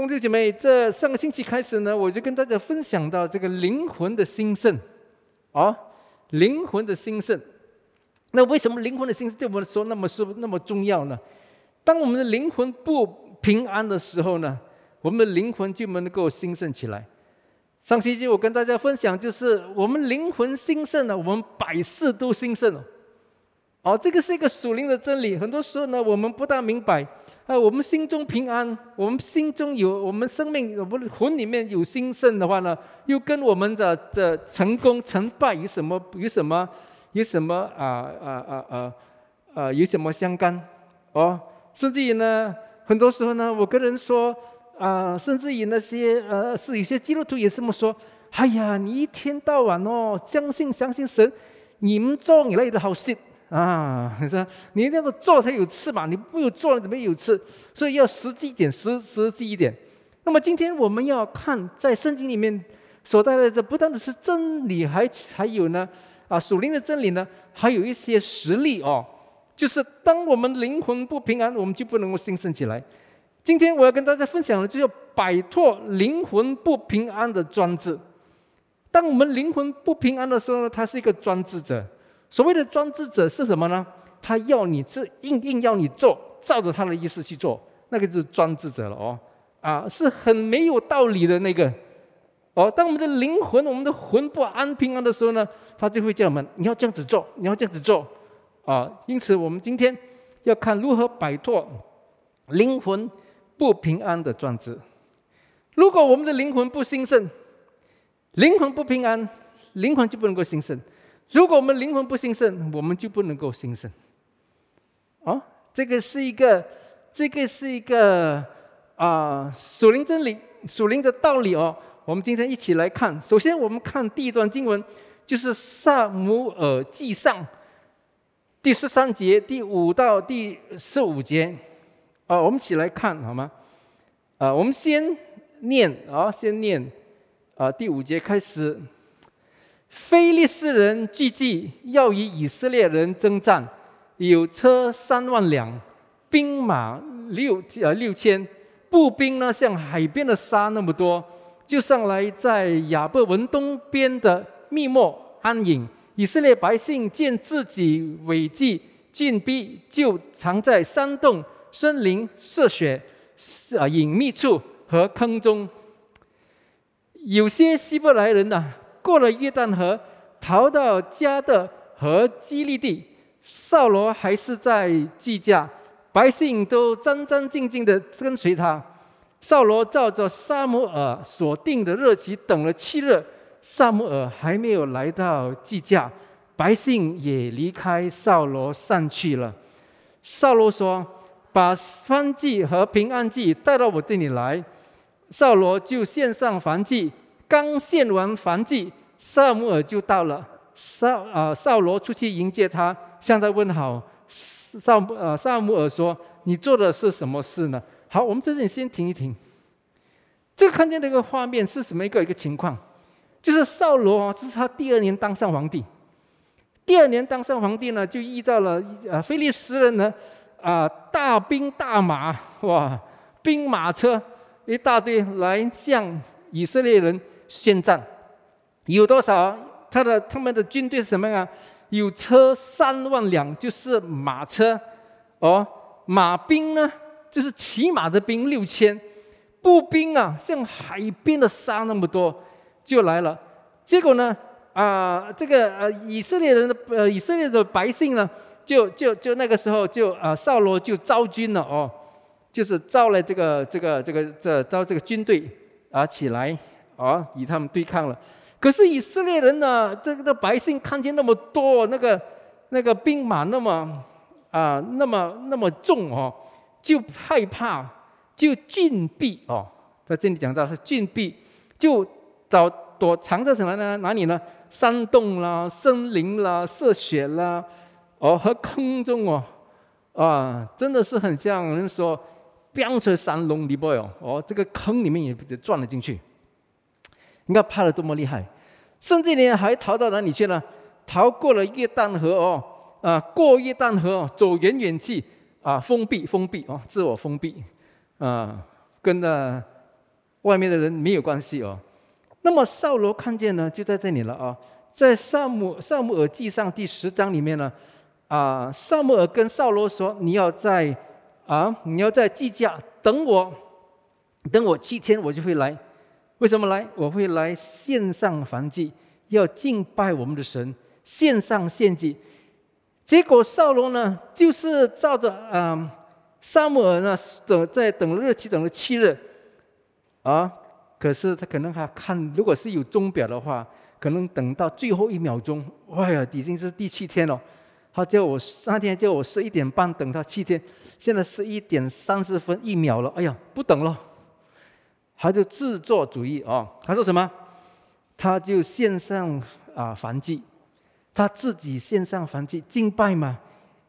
兄弟姐妹，这上个星期开始呢，我就跟大家分享到这个灵魂的兴盛，啊，灵魂的兴盛。那为什么灵魂的兴盛对我们说那么是那么重要呢？当我们的灵魂不平安的时候呢，我们的灵魂就能够兴盛起来。上星期我跟大家分享，就是我们灵魂兴盛了，我们百事都兴盛。哦，这个是一个属灵的真理。很多时候呢，我们不大明白。啊，我们心中平安，我们心中有我们生命，我们魂里面有兴盛的话呢，又跟我们的的成功成败有什么有什么有什么啊啊啊啊啊有什么相干？哦，甚至于呢，很多时候呢，我跟人说啊，甚至于那些呃，是有些基督徒也这么说。哎呀，你一天到晚哦，相信相信神，你们做你类的好事。啊，你说你那个做才有刺嘛，你不有做怎么有刺？所以要实际一点，实实际一点。那么今天我们要看在圣经里面所带来的，不单只是真理，还还有呢啊属灵的真理呢，还有一些实例哦。就是当我们灵魂不平安，我们就不能够兴盛起来。今天我要跟大家分享的，就是摆脱灵魂不平安的专制。当我们灵魂不平安的时候呢，他是一个专制者。所谓的专制者是什么呢？他要你这硬硬要你做，照着他的意思去做，那个就是专制者了哦。啊，是很没有道理的那个。哦，当我们的灵魂、我们的魂不安平安的时候呢，他就会叫我们：你要这样子做，你要这样子做。啊，因此我们今天要看如何摆脱灵魂不平安的专制。如果我们的灵魂不兴盛，灵魂不平安，灵魂就不能够兴盛。如果我们灵魂不兴盛，我们就不能够兴盛。哦，这个是一个，这个是一个啊属灵真理、属灵的道理哦。我们今天一起来看。首先，我们看第一段经文，就是萨姆尔记上第十三节第五到第十五节。啊，我们一起来看好吗？啊，我们先念啊，先念啊，第五节开始。非利士人聚集，要与以色列人征战，有车三万辆，兵马六呃六千，步兵呢像海边的沙那么多，就上来在亚伯文东边的密莫安营。以色列百姓见自己违纪禁逼，就藏在山洞、森林、涉雪、啊隐秘处和坑中。有些希伯来人呢。过了约旦河，逃到加的和基利地，扫罗还是在计价，百姓都战战兢兢地跟随他。扫罗照着萨姆尔所定的日期等了七日，萨姆尔还没有来到计价，百姓也离开扫罗散去了。扫罗说：“把燔祭和平安祭带到我这里来。”扫罗就献上燔祭。刚献完燔祭，萨姆尔就到了。少啊，扫罗出去迎接他，向他问好。萨呃，萨姆尔说：“你做的是什么事呢？”好，我们这里先停一停。这个看见这个画面是什么一个一个情况？就是扫罗啊，这是他第二年当上皇帝。第二年当上皇帝呢，就遇到了呃菲利斯人呢，啊大兵大马哇，兵马车一大堆来向以色列人。宣战有多少？他的他们的军队是什么呀？有车三万两，就是马车哦。马兵呢，就是骑马的兵六千。步兵啊，像海边的沙那么多，就来了。结果呢，啊，这个呃，以色列人的呃，以色列的百姓呢，就就就那个时候就啊，扫罗就招军了哦，就是招了这个这个这个这招这个军队啊起来。啊，与他们对抗了。可是以色列人呢，这个的百姓看见那么多那个那个兵马那么啊那么那么重哦，就害怕，就禁闭哦。在这里讲到是禁闭，就找躲藏在什么呢？哪里呢？山洞啦、森林啦、涉雪啦，哦和坑中哦，啊，真的是很像人说，飙出山窿里边哦，哦这个坑里面也就钻了进去。你看怕的多么厉害，甚至连还逃到哪里去了？逃过了约旦河哦，啊，过约旦河哦，走远远去啊，封闭封闭哦，自我封闭啊，跟那外面的人没有关系哦。那么扫罗看见呢，就在这里了啊，在萨姆萨姆尔记上第十章里面呢，啊，萨姆尔跟扫罗说：“你要在啊，你要在祭架等我，等我七天，我就会来。为什么来？我会来献上燔祭，要敬拜我们的神，献上献祭。”结果少龙呢，就是照着啊，萨姆尔呢等在等日期等了七日，啊，可是他可能还看，如果是有钟表的话，可能等到最后一秒钟，哎呀，已经是第七天了。他叫我那天叫我十一点半等他七天，现在十一点三十分一秒了，哎呀，不等了，他就自作主意哦，他说什么？他就线上啊反击。他自己线上凡祭敬拜嘛？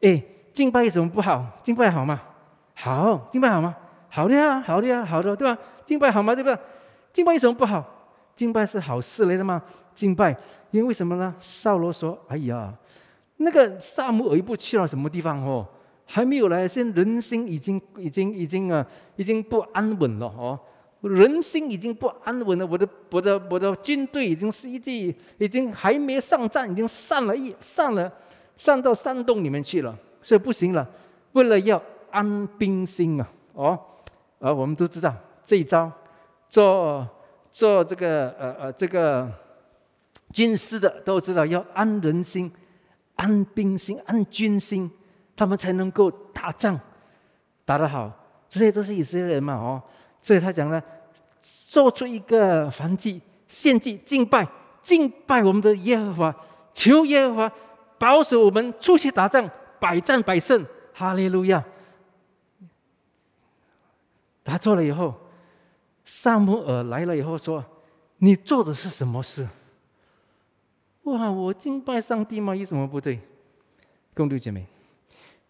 哎，敬拜有什么不好？敬拜好吗？好，敬拜好吗？好的呀，好的呀，好的，对吧？敬拜好吗？对不对？敬拜有什么不好？敬拜是好事来的吗？敬拜，因为什么呢？少罗说：“哎呀，那个萨姆尔又不去了什么地方哦？还没有来，现在人心已经、已经、已经啊，已经不安稳了哦。”人心已经不安稳了，我的我的我的军队已经是一记，已经还没上战，已经散了一散了，散到山洞里面去了，所以不行了。为了要安兵心啊，哦，啊，我们都知道这一招，做做这个呃呃这个军师的都知道要安人心、安兵心、安军心，他们才能够打仗打得好。这些都是以色列人嘛，哦。所以他讲呢，做出一个燔祭、献祭、敬拜、敬拜我们的耶和华，求耶和华保守我们出去打仗，百战百胜，哈利路亚。他做了以后，萨姆尔来了以后说：“你做的是什么事？”哇，我敬拜上帝吗？有什么不对？兄弟姐妹，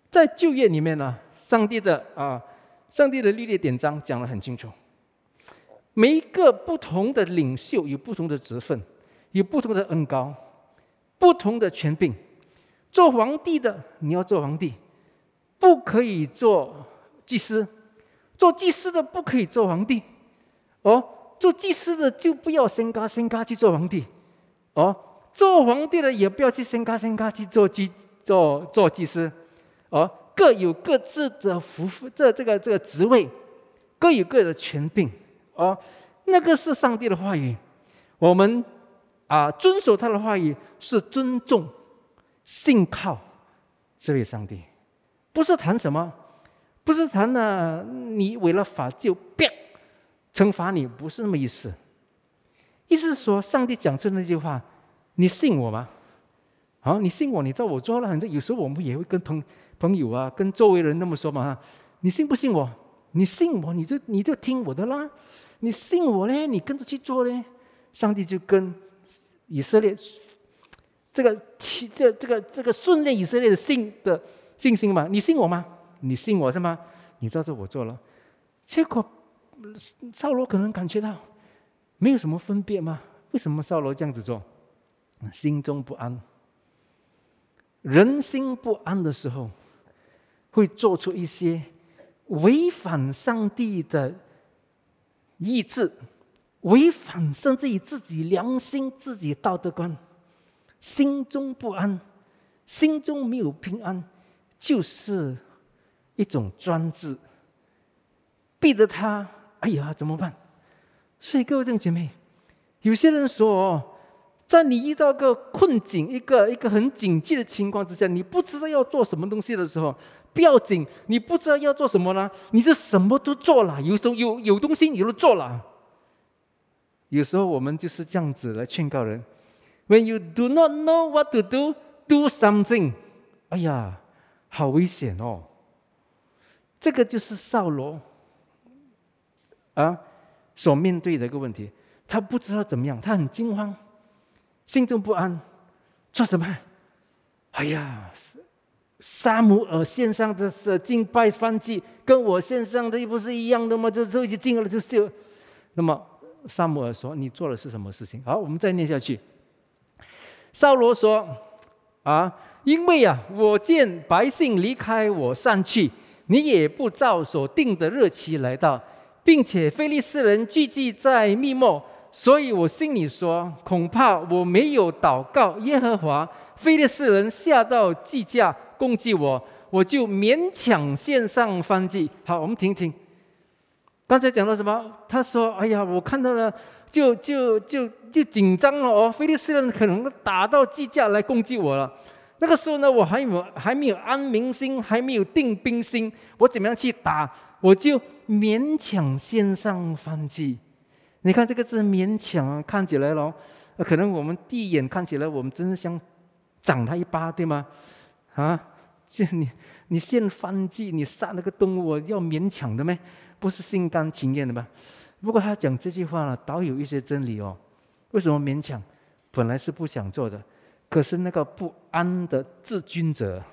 在旧约里面呢，上帝的啊。上帝的律例典章讲得很清楚，每一个不同的领袖有不同的职分，有不同的恩高，不同的权柄。做皇帝的你要做皇帝，不可以做祭司；做祭司的不可以做皇帝。哦，做祭司的就不要升高升高去做皇帝。哦，做皇帝的也不要去升高升高去做祭做做祭司。哦。各有各自的福这这个这个职位，各有各的权柄哦。那个是上帝的话语，我们啊遵守他的话语是尊重、信靠这位上帝，不是谈什么，不是谈呢你违了法就啪惩罚你，不是那么意思。意思是说，上帝讲出那句话，你信我吗？好，你信我，你照我做了。反正有时候我们也会跟同。朋友啊，跟周围人那么说嘛，你信不信我？你信我，你就你就听我的啦。你信我呢，你跟着去做呢。上帝就跟以色列这个这这个这个训练以色列的信的信心嘛。你信我吗？你信我是吗？你照着我做了。结果扫罗可能感觉到没有什么分别吗？为什么扫罗这样子做？心中不安，人心不安的时候。会做出一些违反上帝的意志、违反甚至于自己良心、自己道德观，心中不安，心中没有平安，就是一种专制，逼得他，哎呀，怎么办？所以各位弟兄姐妹，有些人说。在你遇到个困境、一个一个很紧急的情况之下，你不知道要做什么东西的时候，不要紧，你不知道要做什么呢？你就什么都做了，有东有有东西你都做了。有时候我们就是这样子来劝告人：When you do not know what to do, do something。哎呀，好危险哦！这个就是少罗啊所面对的一个问题，他不知道怎么样，他很惊慌。心中不安，做什么？哎呀，萨姆尔线上的是敬拜翻祭，跟我线上的又不是一样的吗？这这已经进了就是。那么萨姆尔说：“你做的是什么事情？”好，我们再念下去。扫罗说：“啊，因为啊，我见百姓离开我散去，你也不照所定的日期来到，并且非利士人聚集在密末，所以我心里说，恐怕我没有祷告耶和华，非利士人下到计价攻击我，我就勉强线上燔祭。好，我们听听。刚才讲到什么？他说：“哎呀，我看到了，就就就就紧张了哦，菲利斯人可能打到计价来攻击我了。那个时候呢，我还没有还没有安民心，还没有定兵心，我怎么样去打？我就勉强线上反击。你看这个字勉强，看起来咯，可能我们第一眼看起来，我们真的想掌他一巴，对吗？啊，这你你献反击，你杀那个动物要勉强的咩？”不是心甘情愿的吗？不过他讲这句话呢，倒有一些真理哦。为什么勉强？本来是不想做的，可是那个不安的自君者，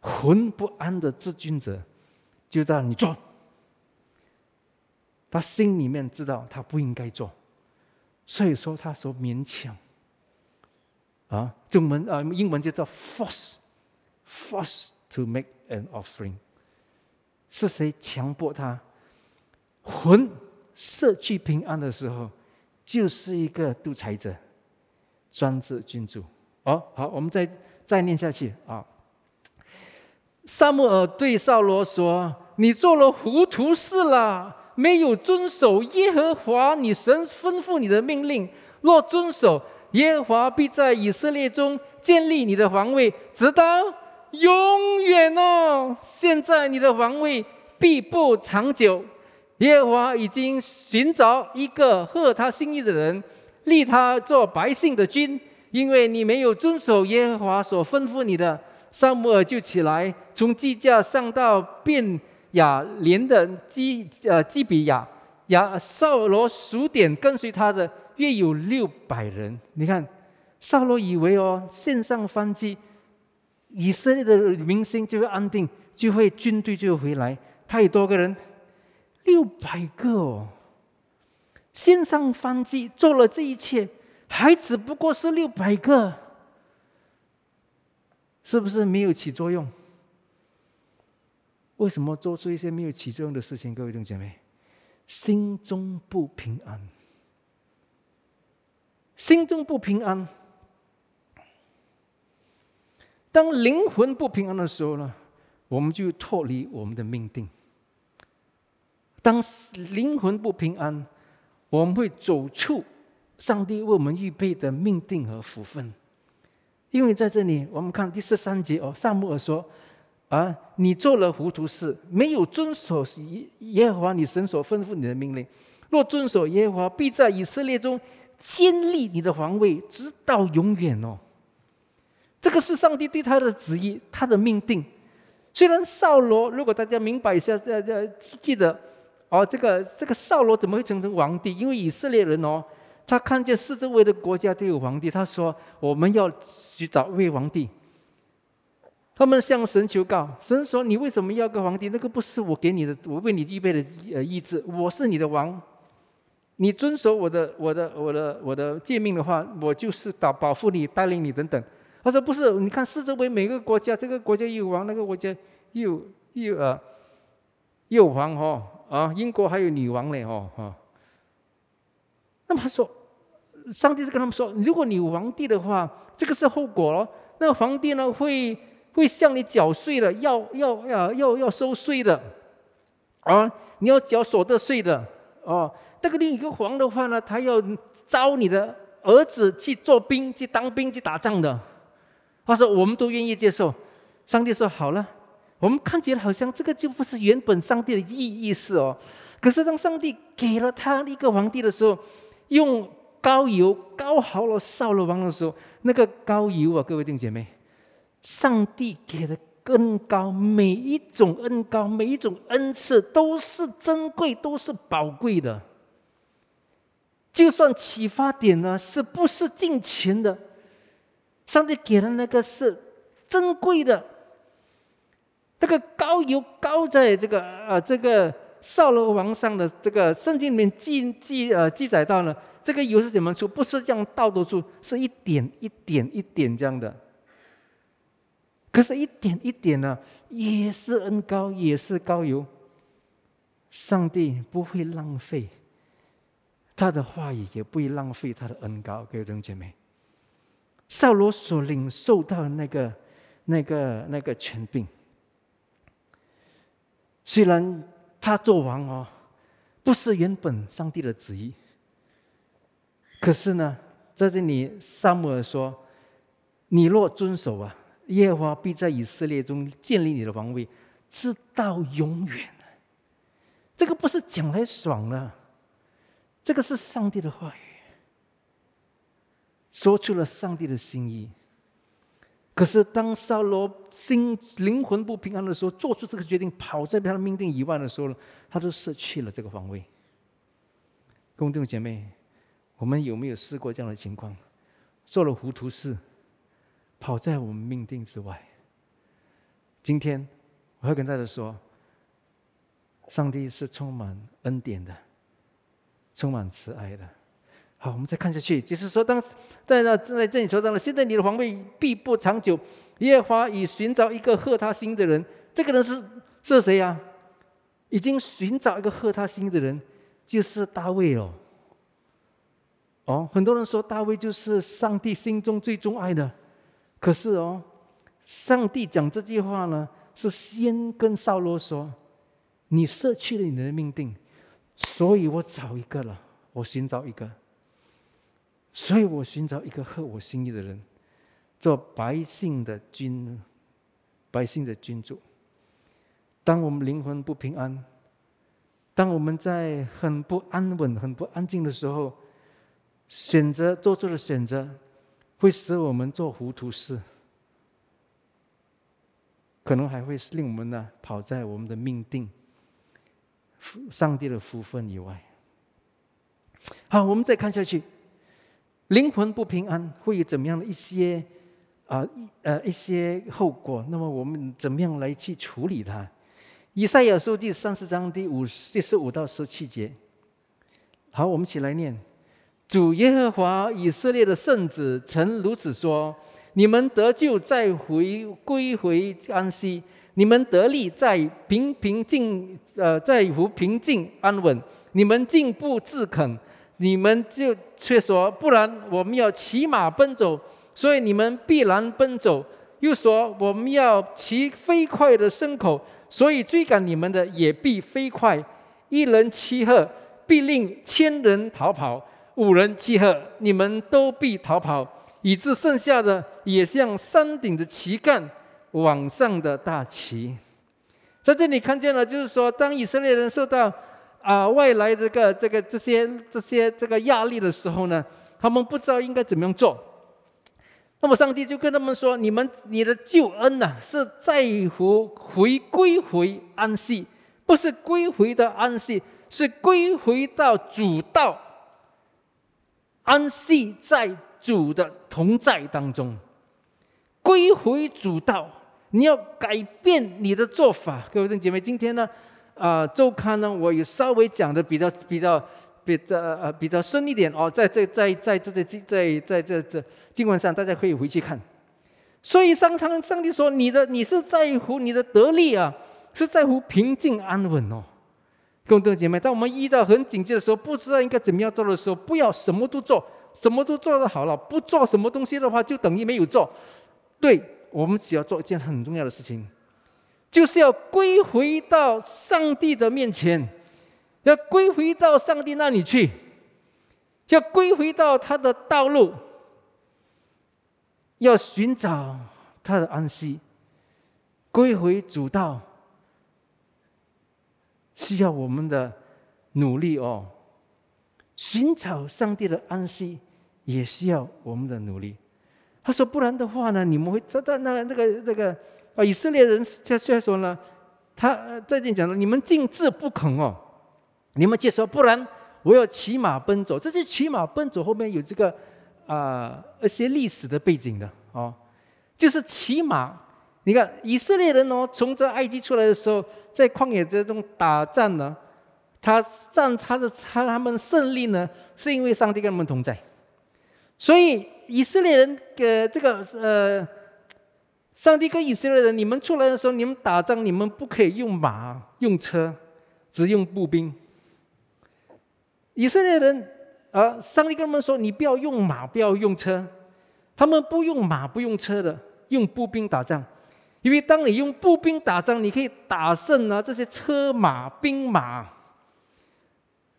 魂不安的自君者，就让你做。他心里面知道他不应该做，所以说他说勉强。啊，中文啊，英文就叫 force force，force to make an offering。是谁强迫他魂失去平安的时候，就是一个独裁者、专制君主。哦，好，我们再再念下去啊。萨母尔对扫罗说：“你做了糊涂事了，没有遵守耶和华你神吩咐你的命令。若遵守，耶和华必在以色列中建立你的皇位，直到。”永远哦！现在你的王位必不长久。耶和华已经寻找一个合他心意的人，立他做百姓的君。因为你没有遵守耶和华所吩咐你的，萨姆尔就起来，从基架上到便雅连的基呃基比亚，亚扫罗数点跟随他的约有六百人。你看，扫罗以为哦，线上翻机。以色列的民心就会安定，就会军队就会回来。太多个人，六百个哦，线上翻机做了这一切，还只不过是六百个，是不是没有起作用？为什么做出一些没有起作用的事情？各位弟兄姐妹，心中不平安，心中不平安。当灵魂不平安的时候呢，我们就脱离我们的命定。当灵魂不平安，我们会走出上帝为我们预备的命定和福分。因为在这里，我们看第十三节哦，萨母尔说：“啊，你做了糊涂事，没有遵守耶耶和华你神所吩咐你的命令。若遵守耶和华，必在以色列中建立你的皇位，直到永远哦。”这个是上帝对他的旨意，他的命定。虽然扫罗，如果大家明白一下，呃呃，记得哦，这个这个扫罗怎么会成成皇帝？因为以色列人哦，他看见四周围的国家都有皇帝，他说我们要去找位皇帝。他们向神求告，神说：“你为什么要个皇帝？那个不是我给你的，我为你预备的呃意志。我是你的王，你遵守我的我的我的我的诫命的话，我就是保保护你，带领你等等。”他说：“不是，你看四周围每个国家，这个国家有王，那个国家又又呃有王哈啊，英国还有女王嘞哈哈。那么他说，上帝就跟他们说，如果你有皇帝的话，这个是后果咯。那个皇帝呢，会会向你缴税的，要要要要要收税的啊，你要缴所得税的哦。那个另一个皇的话呢，他要招你的儿子去做兵，去当兵，去打仗的。”他说：“我们都愿意接受。”上帝说：“好了。”我们看起来好像这个就不是原本上帝的意意思哦。可是当上帝给了他一个皇帝的时候，用高油高好了扫罗王的时候，那个高油啊，各位弟兄姐妹，上帝给的恩高，每一种恩高，每一种恩赐都是珍贵，都是宝贵的。就算启发点呢，是不是金钱的？上帝给的那个是珍贵的，这个高油高在这个呃这个扫罗王上的这个圣经里面记记呃记载到了，这个油是怎么出？不是这样倒得出，是一点一点一点这样的。可是，一点一点呢，也是恩高，也是高油。上帝不会浪费他的话语，也不会浪费他的恩膏，各位弟兄姐妹。扫罗所领受到那个、那个、那个权柄，虽然他做王哦，不是原本上帝的旨意，可是呢，在这里，萨姆尔说：“你若遵守啊，耶和华必在以色列中建立你的王位，直到永远。”这个不是讲来爽的，这个是上帝的话语。说出了上帝的心意，可是当扫罗心灵魂不平安的时候，做出这个决定，跑在他的命定以外的时候，他就失去了这个皇位。弟兄姐妹，我们有没有试过这样的情况？做了糊涂事，跑在我们命定之外。今天我要跟大家说，上帝是充满恩典的，充满慈爱的。好，我们再看下去，就是说，当在那在这里说到了，现在你的皇位必不长久。耶和华已寻找一个合他心的人，这个人是是谁呀？已经寻找一个合他心的人，就是大卫哦。哦，很多人说大卫就是上帝心中最钟爱的，可是哦，上帝讲这句话呢，是先跟扫罗说：“你失去了你的命定，所以我找一个了，我寻找一个。”所以我寻找一个合我心意的人，做百姓的君，百姓的君主。当我们灵魂不平安，当我们在很不安稳、很不安静的时候，选择做错了选择，会使我们做糊涂事，可能还会令我们呢跑在我们的命定、上帝的福分以外。好，我们再看下去。灵魂不平安会有怎么样的一些啊一呃一些后果？那么我们怎么样来去处理它？以赛亚书第三十章第五第十五到十七节。好，我们一起来念：主耶和华以色列的圣子曾如此说：你们得救再回归回安息，你们得力在平平静呃在乎平静安稳，你们进步自肯。你们就却说，不然我们要骑马奔走，所以你们必然奔走；又说我们要骑飞快的牲口，所以追赶你们的也必飞快。一人骑鹤，必令千人逃跑；五人骑鹤，你们都必逃跑，以致剩下的也像山顶的旗杆，往上的大旗。在这里看见了，就是说，当以色列人受到。啊，外来这个这个这些这些这个压力的时候呢，他们不知道应该怎么样做。那么上帝就跟他们说：“你们你的救恩呐，是在乎回归回安息，不是归回的安息，是归回到主道，安息在主的同在当中，归回主道。你要改变你的做法，各位弟兄姐妹，今天呢？”啊，周刊呢，我有稍微讲的比较比较比较呃比较深一点哦，在在在在这在在在这这经文上，大家可以回去看。所以上苍上帝说，你的你是在乎你的得力啊，是在乎平静安稳哦。各位姐妹，当我们遇到很紧急的时候，不知道应该怎么样做的时候，不要什么都做，什么都做得好了，不做什么东西的话，就等于没有做。对我们只要做一件很重要的事情。就是要归回到上帝的面前，要归回到上帝那里去，要归回到他的道路，要寻找他的安息，归回主道，需要我们的努力哦。寻找上帝的安息，也需要我们的努力。他说：“不然的话呢，你们会知道那那个那个。”啊，以色列人现在说呢，他最近讲了，你们静志不肯哦，你们接受，不然我要骑马奔走。这些骑马奔走后面有这个啊一些历史的背景的哦，就是骑马。你看以色列人哦，从这埃及出来的时候，在旷野之中打仗呢，他战他的他他们胜利呢，是因为上帝跟他们同在。所以以色列人的这个呃。上帝跟以色列人，你们出来的时候，你们打仗，你们不可以用马、用车，只用步兵。以色列人啊，上帝跟他们说：“你不要用马，不要用车。”他们不用马，不用车的，用步兵打仗。因为当你用步兵打仗，你可以打胜啊这些车马兵马。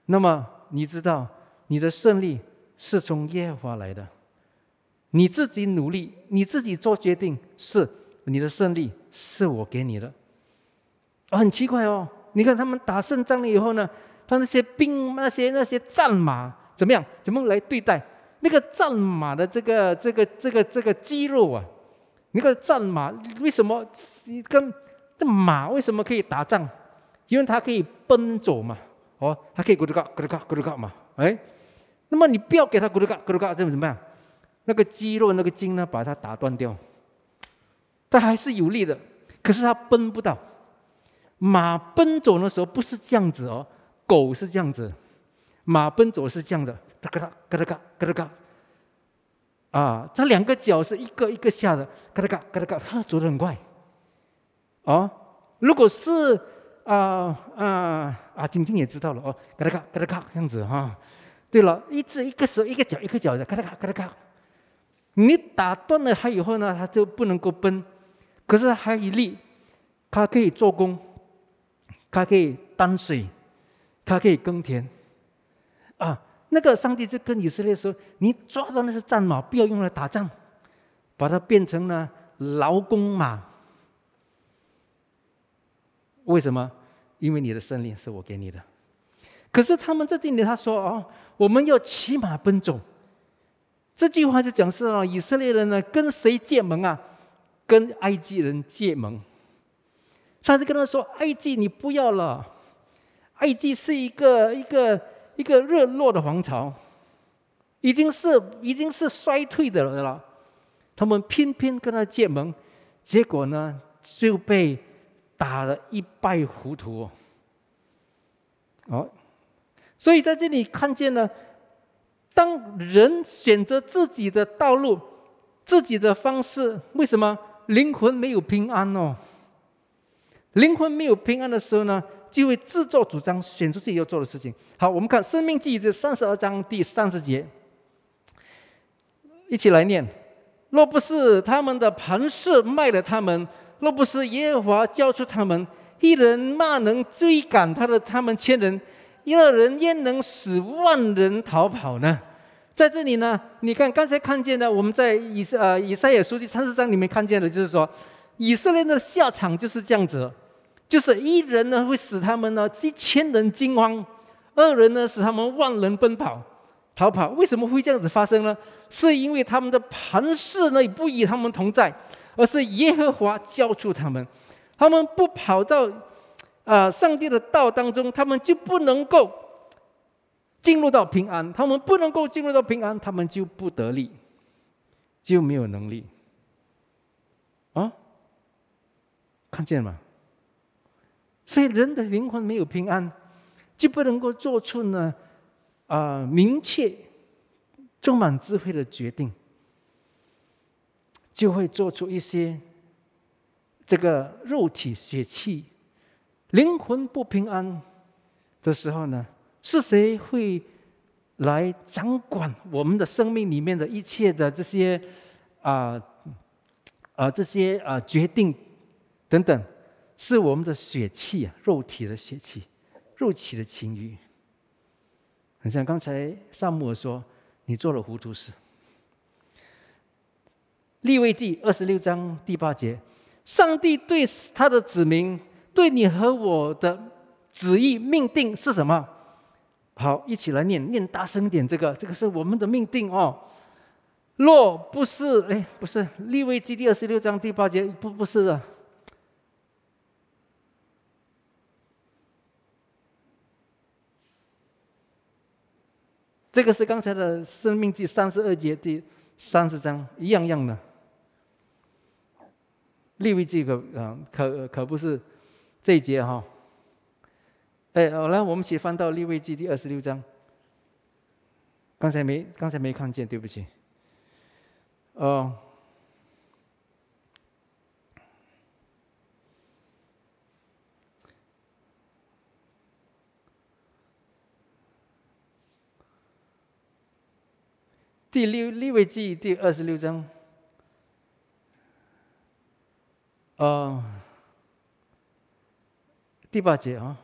那么你知道，你的胜利是从耶和华来的。你自己努力，你自己做决定，是你的胜利是我给你的。很奇怪哦，你看他们打胜仗了以后呢，他那些兵、那些那些战马怎么样？怎么来对待那个战马的这个这个这个这个肌肉啊？你看战马为什么跟这马为什么可以打仗？因为它可以奔走嘛，哦，它可以咕噜嘎咕噜嘎咕噜嘎嘛，哎，那么你不要给它咕噜嘎咕噜嘎，这么怎么样？那个肌肉那个筋呢，把它打断掉，它还是有力的，可是它奔不到。马奔走的时候不是这样子哦，狗是这样子，马奔走是这样的，嘎哒嘎哒嘎嘎哒嘎，啊，它两个脚是一个一个下的，嘎哒嘎嘎哒嘎，它走得很快。哦，如果是啊啊啊，晶晶也知道了哦，嘎哒嘎嘎哒嘎这样子哈。对了，一只一个手一个脚一个脚的，嘎哒嘎嘎哒嘎。你打断了它以后呢，它就不能够奔，可是还一力，它可以做工，它可以担水，它可以耕田，啊，那个上帝就跟以色列说：“你抓到那些战马，不要用来打仗，把它变成了劳工马。为什么？因为你的胜利是我给你的。可是他们这里他说：哦，我们要骑马奔走。”这句话就讲是啊，以色列人呢跟谁结盟啊？跟埃及人结盟。上帝跟他说：“埃及你不要了，埃及是一个一个一个热落的皇朝，已经是已经是衰退的了。他们偏偏跟他结盟，结果呢就被打得一败糊涂。哦，所以在这里看见了。”当人选择自己的道路、自己的方式，为什么灵魂没有平安哦？灵魂没有平安的时候呢，就会自作主张，选出自己要做的事情。好，我们看《生命记》的三十二章第三十节，一起来念：若不是他们的盘士卖了他们，若不是耶和华交出他们，一人骂能追赶他的他们千人。一个人焉能使万人逃跑呢？在这里呢，你看刚才看见的，我们在以色呃以赛亚书记三十章里面看见的，就是说以色列的下场就是这样子，就是一人呢会使他们呢一千人惊慌，二人呢使他们万人奔跑逃跑。为什么会这样子发生呢？是因为他们的盘势呢不与他们同在，而是耶和华交出他们，他们不跑到。啊，上帝的道当中，他们就不能够进入到平安；他们不能够进入到平安，他们就不得力，就没有能力。啊，看见吗？所以人的灵魂没有平安，就不能够做出呢啊明确、充满智慧的决定，就会做出一些这个肉体血气。灵魂不平安的时候呢，是谁会来掌管我们的生命里面的一切的这些啊啊这些啊决定等等？是我们的血气啊，肉体的血气，肉体的情欲。很像刚才萨姆尔说，你做了糊涂事。立位记二十六章第八节，上帝对他的子民。对你和我的旨意命定是什么？好，一起来念，念大声点。这个，这个是我们的命定哦。若不是，哎，不是立位记第二十六章第八节，不，不是的。这个是刚才的生命记三十二节第三十章，一样样的。立位记可啊，可可不是。这一节哈，哎，好了，我们一起翻到《立位记》第二十六章。刚才没，刚才没看见，对不起。哦，第六《立位记》第二十六章。哦。第八节啊。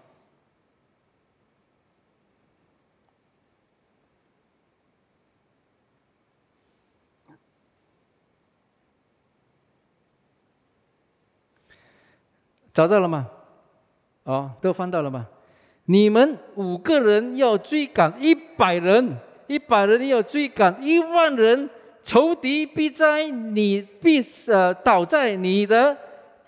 找到了吗？哦，都翻到了吗？你们五个人要追赶一百人，一百人要追赶一万人，仇敌必在你必呃倒在你的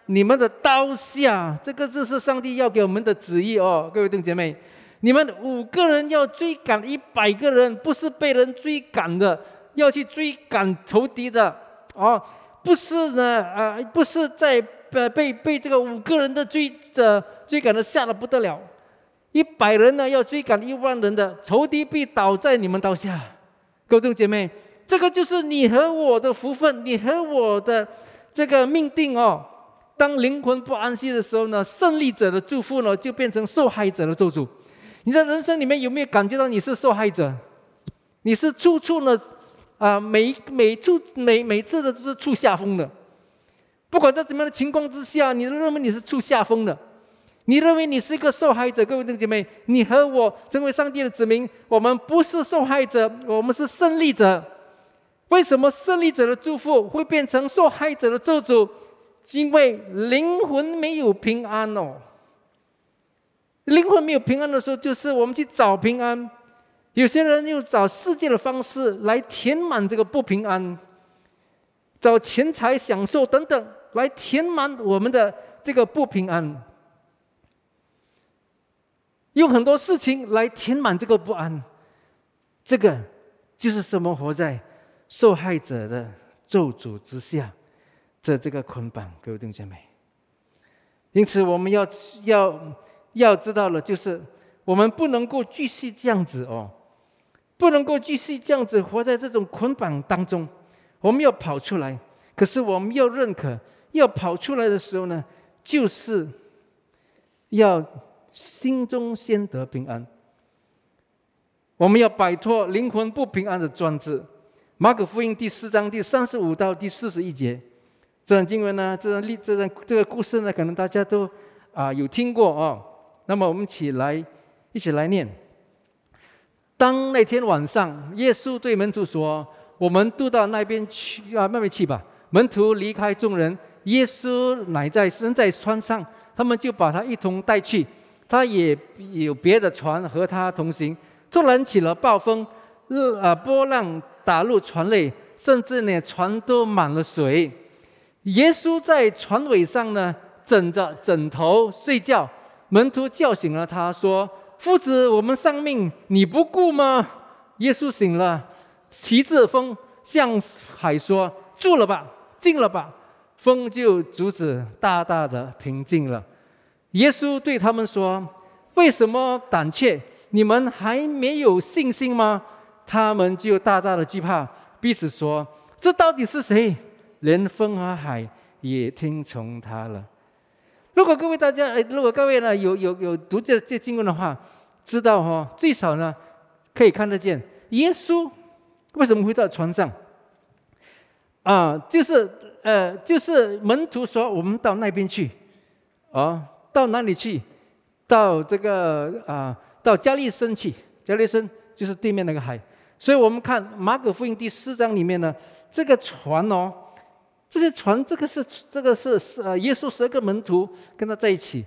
你们的刀下。这个就是上帝要给我们的旨意哦，各位弟兄姐妹，你们五个人要追赶一百个人，不是被人追赶的，要去追赶仇敌的哦，不是呢，呃，不是在。被被被这个五个人的追着追赶的吓得不得了，一百人呢要追赶一万人的仇敌必倒在你们刀下，各位弟兄姐妹，这个就是你和我的福分，你和我的这个命定哦。当灵魂不安息的时候呢，胜利者的祝福呢就变成受害者的咒诅。你在人生里面有没有感觉到你是受害者？你是处处呢啊每每处每每次的都是处下风的。不管在怎么样的情况之下，你都认为你是处下风的，你认为你是一个受害者。各位弟兄姐妹，你和我成为上帝的子民，我们不是受害者，我们是胜利者。为什么胜利者的祝福会变成受害者的咒诅？因为灵魂没有平安哦。灵魂没有平安的时候，就是我们去找平安。有些人用找世界的方式来填满这个不平安，找钱财、享受等等。来填满我们的这个不平安，用很多事情来填满这个不安，这个就是什么？活在受害者的咒诅之下，这这个捆绑，各位弟兄姐妹。因此，我们要要要知道了，就是我们不能够继续这样子哦，不能够继续这样子活在这种捆绑当中，我们要跑出来。可是，我们要认可。要跑出来的时候呢，就是要心中先得平安。我们要摆脱灵魂不平安的专制。马可福音第四章第三十五到第四十一节，这段经文呢，这段历这段这个故事呢，可能大家都啊有听过哦。那么我们起来一起来念。当那天晚上，耶稣对门徒说：“我们渡到那边去啊，那边去吧。”门徒离开众人。耶稣乃在身在船上，他们就把他一同带去。他也有别的船和他同行。突然起了暴风，日啊波浪打入船内，甚至呢船都满了水。耶稣在船尾上呢枕着枕头睡觉。门徒叫醒了他说：“夫子，我们丧命，你不顾吗？”耶稣醒了，骑着风向海说：“住了吧，静了吧。”风就阻止，大大的平静了。耶稣对他们说：“为什么胆怯？你们还没有信心吗？”他们就大大的惧怕，彼此说：“这到底是谁？连风和海也听从他了。”如果各位大家，如果各位呢有有有读这这经文的话，知道哈，最少呢可以看得见耶稣为什么会到船上啊？就是。呃，就是门徒说我们到那边去，啊，到哪里去？到这个啊，到加利森去。加利森就是对面那个海。所以我们看马可福音第四章里面呢，这个船哦，这些船，这个是这个是是呃，耶稣十二个门徒跟他在一起。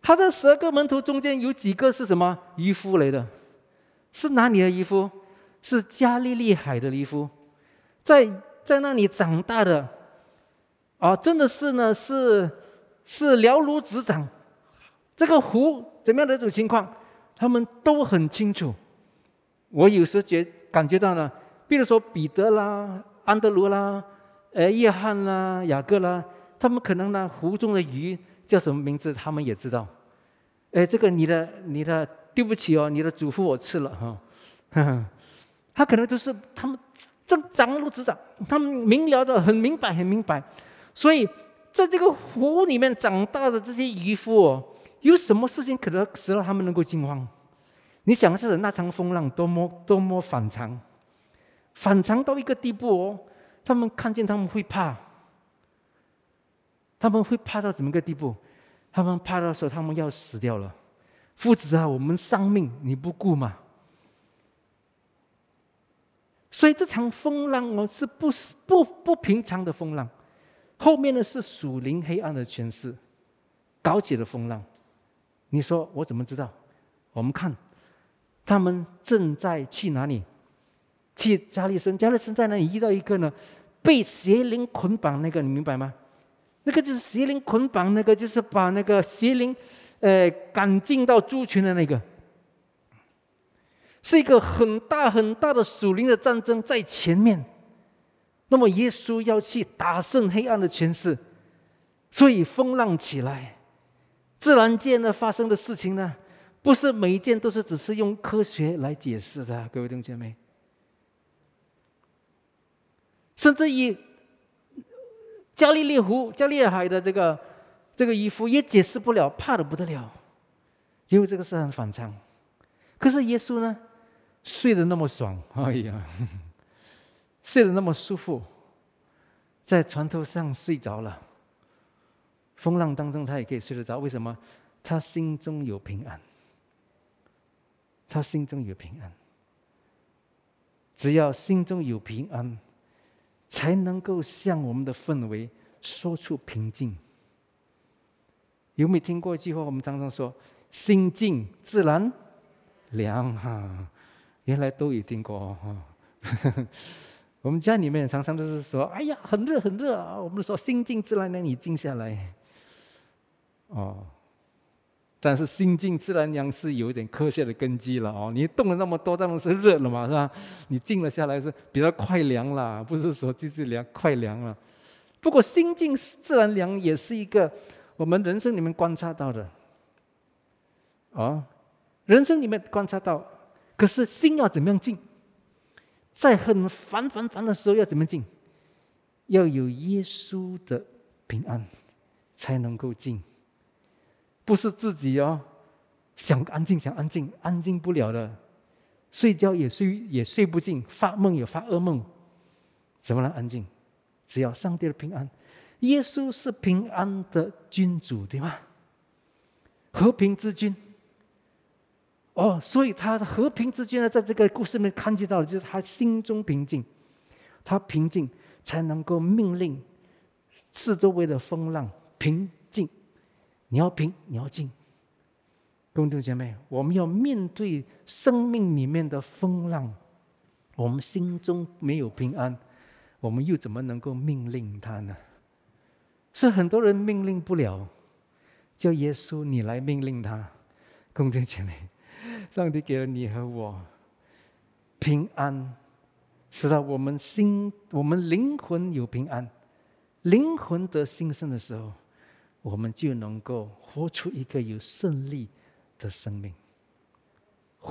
他这十二个门徒中间有几个是什么渔夫来的？是哪里的渔夫？是加利利海的渔夫，在在那里长大的。啊，真的是呢，是是了如指掌。这个湖怎么样的一种情况，他们都很清楚。我有时觉感觉到呢，比如说彼得啦、安德鲁啦、呃、约翰啦、雅各啦，他们可能呢湖中的鱼叫什么名字，他们也知道。哎，这个你的你的对不起哦，你的嘱咐我吃了哈。他可能都是他们正掌如指掌，他们明了的很明白，很明白。所以，在这个湖里面长大的这些渔夫哦，有什么事情可能使到他们能够惊慌？你想，是那场风浪多么多么反常，反常到一个地步哦，他们看见他们会怕，他们会怕到怎么个地步？他们怕到说他们要死掉了。父子啊，我们丧命你不顾吗？所以这场风浪哦，是不不不平常的风浪？后面呢是属灵黑暗的诠释，搞起了风浪。你说我怎么知道？我们看，他们正在去哪里？去加利森。加利森在那里遇到一个呢，被邪灵捆绑那个，你明白吗？那个就是邪灵捆绑，那个就是把那个邪灵。呃，赶进到猪群的那个，是一个很大很大的属灵的战争在前面。那么耶稣要去打胜黑暗的权势，所以风浪起来。自然界呢发生的事情呢，不是每一件都是只是用科学来解释的，各位弟兄姐妹。甚至于加利利湖、加利海的这个。这个衣服也解释不了，怕的不得了，因为这个是很反常。可是耶稣呢，睡得那么爽，哎呀，睡得那么舒服，在船头上睡着了，风浪当中他也可以睡得着。为什么？他心中有平安，他心中有平安。只要心中有平安，才能够向我们的氛围说出平静。有没有听过一句话？我们常常说“心静自然凉”哈，原来都有听过哈。我们家里面常常都是说：“哎呀，很热很热啊！”我们说“心静自然凉”，你静下来。哦，但是“心静自然凉”是有一点科学的根基了哦。你动了那么多，当然是热了嘛，是吧？你静了下来是比较快凉了，不是说就是凉快凉了。不过“心静自然凉”也是一个。我们人生里面观察到的，啊，人生里面观察到，可是心要怎么样静？在很烦烦烦的时候要怎么静？要有耶稣的平安，才能够静。不是自己哦，想安静想安静，安静不了的，睡觉也睡也睡不静，发梦也发噩梦，怎么能安静？只要上帝的平安。耶稣是平安的君主，对吗？和平之君。哦，所以他的和平之君呢，在这个故事里面看见到的，就是他心中平静，他平静才能够命令四周围的风浪平。你要平，你要静。弟兄姐妹，我们要面对生命里面的风浪，我们心中没有平安，我们又怎么能够命令他呢？是很多人命令不了，叫耶稣你来命令他。恭敬姐妹，上帝给了你和我平安，使到我们心、我们灵魂有平安。灵魂得新生的时候，我们就能够活出一个有胜利的生命。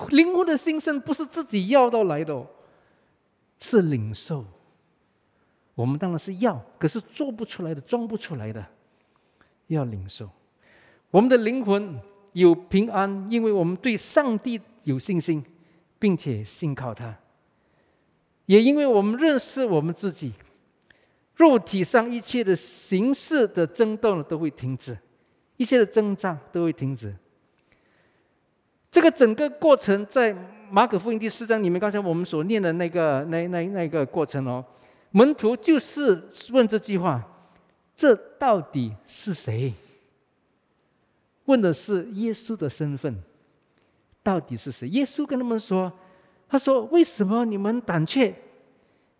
灵魂的新生不是自己要到来的，是领受。我们当然是要，可是做不出来的、装不出来的，要领受。我们的灵魂有平安，因为我们对上帝有信心，并且信靠他；也因为我们认识我们自己，肉体上一切的形式的争斗呢都会停止，一切的挣扎都会停止。这个整个过程在马可福音第四章里面，刚才我们所念的那个、那、那、那个过程哦。门徒就是问这句话：“这到底是谁？”问的是耶稣的身份，到底是谁？耶稣跟他们说：“他说，为什么你们胆怯？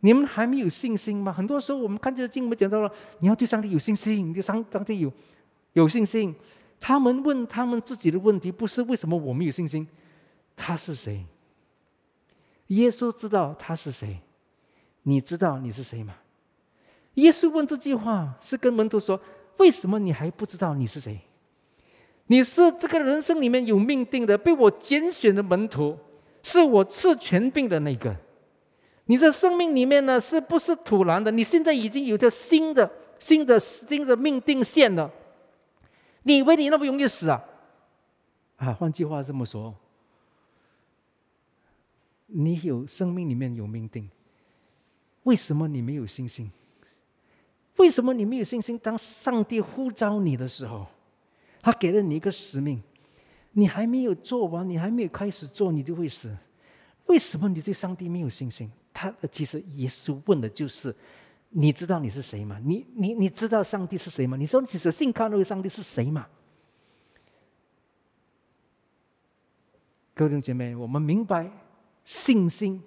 你们还没有信心吗？很多时候我们看这个经文讲到了，你要对上帝有信心，对上上帝有有信心。他们问他们自己的问题，不是为什么我们有信心，他是谁？耶稣知道他是谁。”你知道你是谁吗？耶稣问这句话是跟门徒说：“为什么你还不知道你是谁？你是这个人生里面有命定的，被我拣选的门徒，是我赐权柄的那个。你在生命里面呢，是不是突然的？你现在已经有条新的、新的、新的命定线了。你以为你那么容易死啊？啊，换句话这么说，你有生命里面有命定。”为什么你没有信心？为什么你没有信心？当上帝呼召你的时候，他给了你一个使命，你还没有做完，你还没有开始做，你就会死。为什么你对上帝没有信心？他其实耶稣问的就是：你知道你是谁吗？你你你知道上帝是谁吗？你说其实信靠那位上帝是谁吗？各位弟兄姐妹，我们明白信心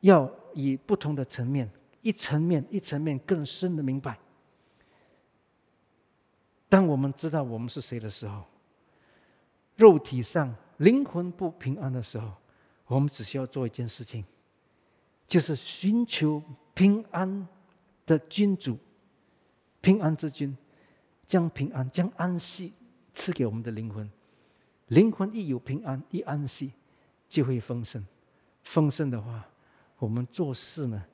要以不同的层面，一层面一层面更深的明白。当我们知道我们是谁的时候，肉体上灵魂不平安的时候，我们只需要做一件事情，就是寻求平安的君主，平安之君，将平安、将安息赐给我们的灵魂。灵魂一有平安，一安息，就会丰盛。丰盛的话，我们做事呢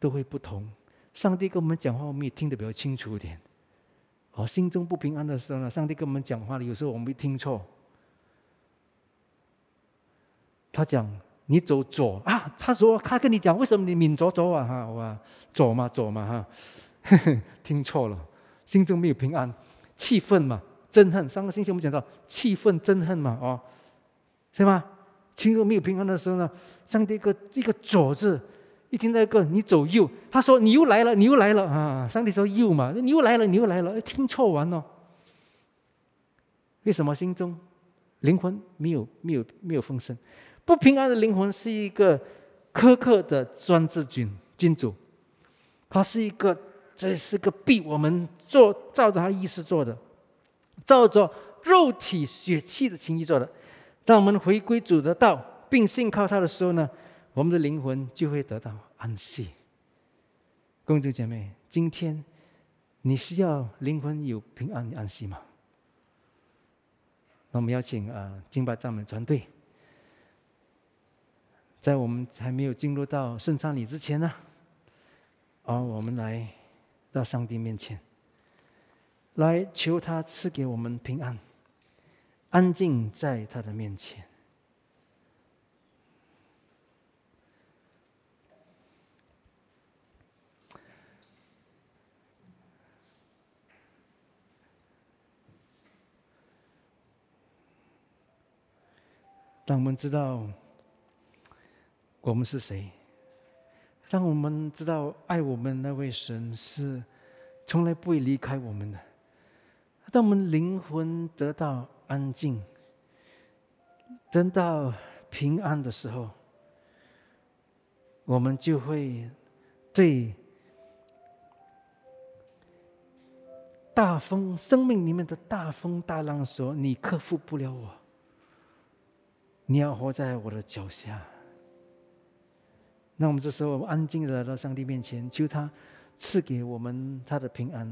都会不同。上帝跟我们讲话，我们也听得比较清楚一点。哦，心中不平安的时候呢，上帝跟我们讲话了，有时候我们会听错。他讲你走左啊，他说他跟你讲为什么你抿左左啊哈，哇，左嘛左嘛哈，听错了，心中没有平安，气愤嘛。憎恨，上个星期我们讲到气愤、憎恨嘛，哦，是吗？心中没有平安的时候呢，上帝一个一个左字，一听到一个你走右，他说你又来了，你又来了啊！上帝说右嘛，你又来了，你又来了，听错完了。为什么心中灵魂没有没有没有丰盛？不平安的灵魂是一个苛刻的专制君君主，他是一个这是个逼我们做照着他意思做的。照着肉体血气的情谊做的，当我们回归主的道，并信靠他的时候呢，我们的灵魂就会得到安息。公主姐妹，今天你需要灵魂有平安安息吗？那我们邀请啊，敬拜赞美团队，在我们还没有进入到圣餐礼之前呢，啊，我们来到上帝面前。来求他赐给我们平安，安静在他的面前。当我们知道我们是谁，当我们知道爱我们那位神是从来不会离开我们的。当我们灵魂得到安静、得到平安的时候，我们就会对大风、生命里面的大风大浪说：“你克服不了我，你要活在我的脚下。”那我们这时候安静的来到上帝面前，求他赐给我们他的平安。